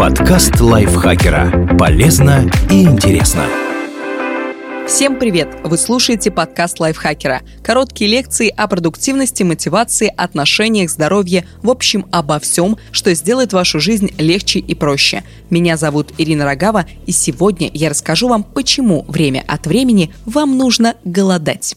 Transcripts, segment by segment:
Подкаст лайфхакера. Полезно и интересно. Всем привет! Вы слушаете подкаст лайфхакера. Короткие лекции о продуктивности, мотивации, отношениях, здоровье, в общем, обо всем, что сделает вашу жизнь легче и проще. Меня зовут Ирина Рогава, и сегодня я расскажу вам, почему время от времени вам нужно голодать.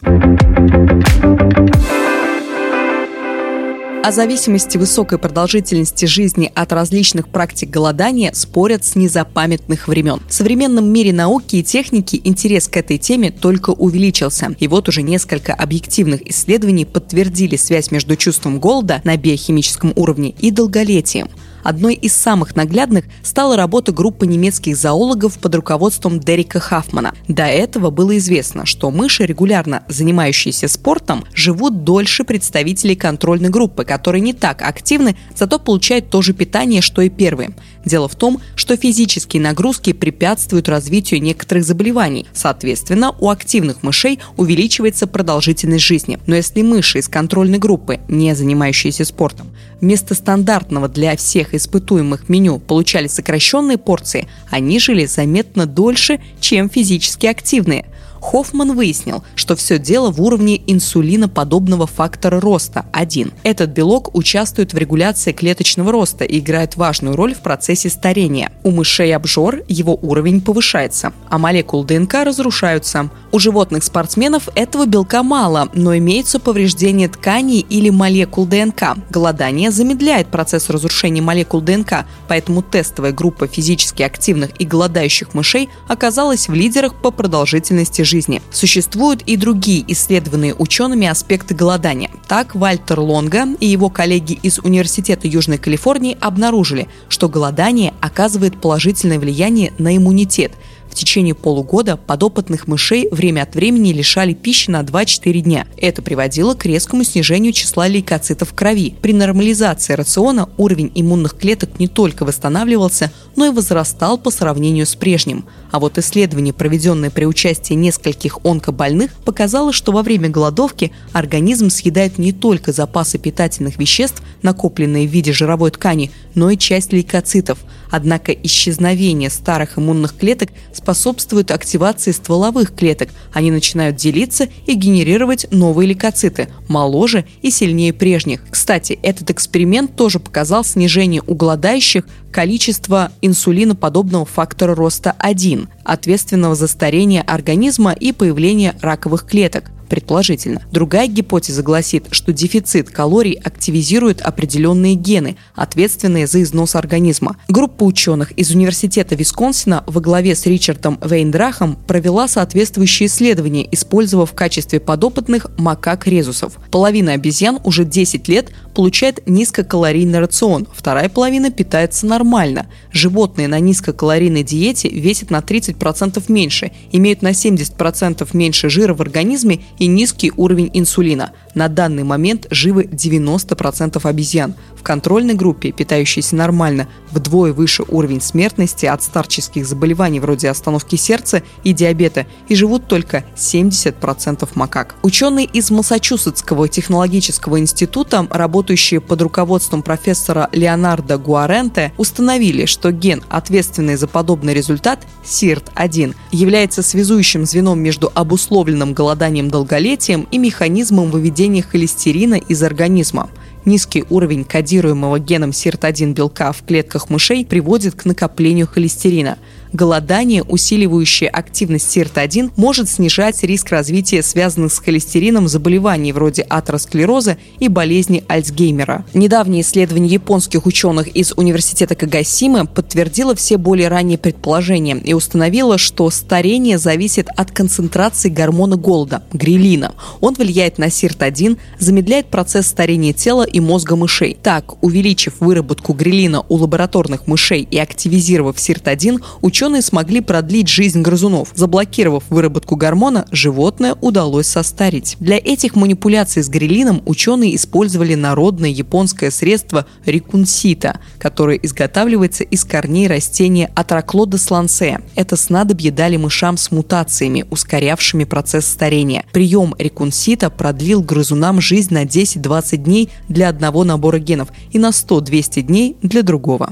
О зависимости высокой продолжительности жизни от различных практик голодания спорят с незапамятных времен. В современном мире науки и техники интерес к этой теме только увеличился. И вот уже несколько объективных исследований подтвердили связь между чувством голода на биохимическом уровне и долголетием. Одной из самых наглядных стала работа группы немецких зоологов под руководством Дерека Хафмана. До этого было известно, что мыши, регулярно занимающиеся спортом, живут дольше представителей контрольной группы, которые не так активны, зато получают то же питание, что и первые. Дело в том, что физические нагрузки препятствуют развитию некоторых заболеваний. Соответственно, у активных мышей увеличивается продолжительность жизни. Но если мыши из контрольной группы, не занимающиеся спортом, вместо стандартного для всех испытуемых меню получали сокращенные порции, они жили заметно дольше, чем физически активные. Хоффман выяснил, что все дело в уровне инсулиноподобного фактора роста 1. Этот белок участвует в регуляции клеточного роста и играет важную роль в процессе старения. У мышей обжор его уровень повышается, а молекулы ДНК разрушаются. У животных спортсменов этого белка мало, но имеются повреждения тканей или молекул ДНК. Голодание замедляет процесс разрушения молекул ДНК, поэтому тестовая группа физически активных и голодающих мышей оказалась в лидерах по продолжительности жизни жизни. Существуют и другие исследованные учеными аспекты голодания. Так, Вальтер Лонга и его коллеги из Университета Южной Калифорнии обнаружили, что голодание оказывает положительное влияние на иммунитет – в течение полугода подопытных мышей время от времени лишали пищи на 2-4 дня. Это приводило к резкому снижению числа лейкоцитов в крови. При нормализации рациона уровень иммунных клеток не только восстанавливался, но и возрастал по сравнению с прежним. А вот исследование, проведенное при участии нескольких онкобольных, показало, что во время голодовки организм съедает не только запасы питательных веществ, накопленные в виде жировой ткани, но и часть лейкоцитов. Однако исчезновение старых иммунных клеток способствует активации стволовых клеток. Они начинают делиться и генерировать новые лейкоциты, моложе и сильнее прежних. Кстати, этот эксперимент тоже показал снижение у голодающих количества инсулиноподобного фактора роста 1, ответственного за старение организма и появление раковых клеток предположительно. Другая гипотеза гласит, что дефицит калорий активизирует определенные гены, ответственные за износ организма. Группа ученых из Университета Висконсина во главе с Ричардом Вейндрахом провела соответствующие исследования, использовав в качестве подопытных макак-резусов. Половина обезьян уже 10 лет получает низкокалорийный рацион, вторая половина питается нормально. Животные на низкокалорийной диете весят на 30% меньше, имеют на 70% меньше жира в организме и низкий уровень инсулина. На данный момент живы 90% обезьян. Контрольной группе, питающейся нормально, вдвое выше уровень смертности от старческих заболеваний вроде остановки сердца и диабета, и живут только 70% макак. Ученые из Массачусетского технологического института, работающие под руководством профессора Леонардо Гуаренте, установили, что ген, ответственный за подобный результат, SIRT1, является связующим звеном между обусловленным голоданием долголетием и механизмом выведения холестерина из организма. Низкий уровень кодируемого геном SIRT1 белка в клетках мышей приводит к накоплению холестерина – голодание, усиливающее активность СИРТ-1, может снижать риск развития связанных с холестерином заболеваний вроде атеросклероза и болезни Альцгеймера. Недавнее исследование японских ученых из университета Кагасимы подтвердило все более ранние предположения и установило, что старение зависит от концентрации гормона голода – грилина. Он влияет на СИРТ-1, замедляет процесс старения тела и мозга мышей. Так, увеличив выработку грилина у лабораторных мышей и активизировав СИРТ-1, ученые ученые смогли продлить жизнь грызунов. Заблокировав выработку гормона, животное удалось состарить. Для этих манипуляций с грелином ученые использовали народное японское средство рикунсита, которое изготавливается из корней растения Атраклодес лансея. Это снадобье дали мышам с мутациями, ускорявшими процесс старения. Прием рикунсита продлил грызунам жизнь на 10-20 дней для одного набора генов и на 100-200 дней для другого.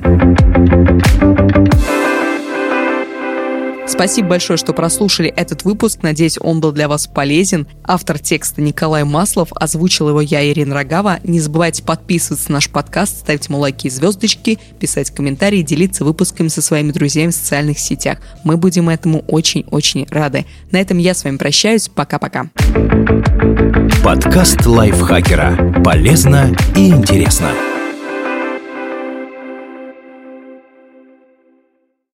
Спасибо большое, что прослушали этот выпуск. Надеюсь, он был для вас полезен. Автор текста Николай Маслов, озвучил его я, Ирина Рогава. Не забывайте подписываться на наш подкаст, ставить ему лайки и звездочки, писать комментарии, делиться выпусками со своими друзьями в социальных сетях. Мы будем этому очень-очень рады. На этом я с вами прощаюсь. Пока-пока. Подкаст лайфхакера. Полезно и интересно.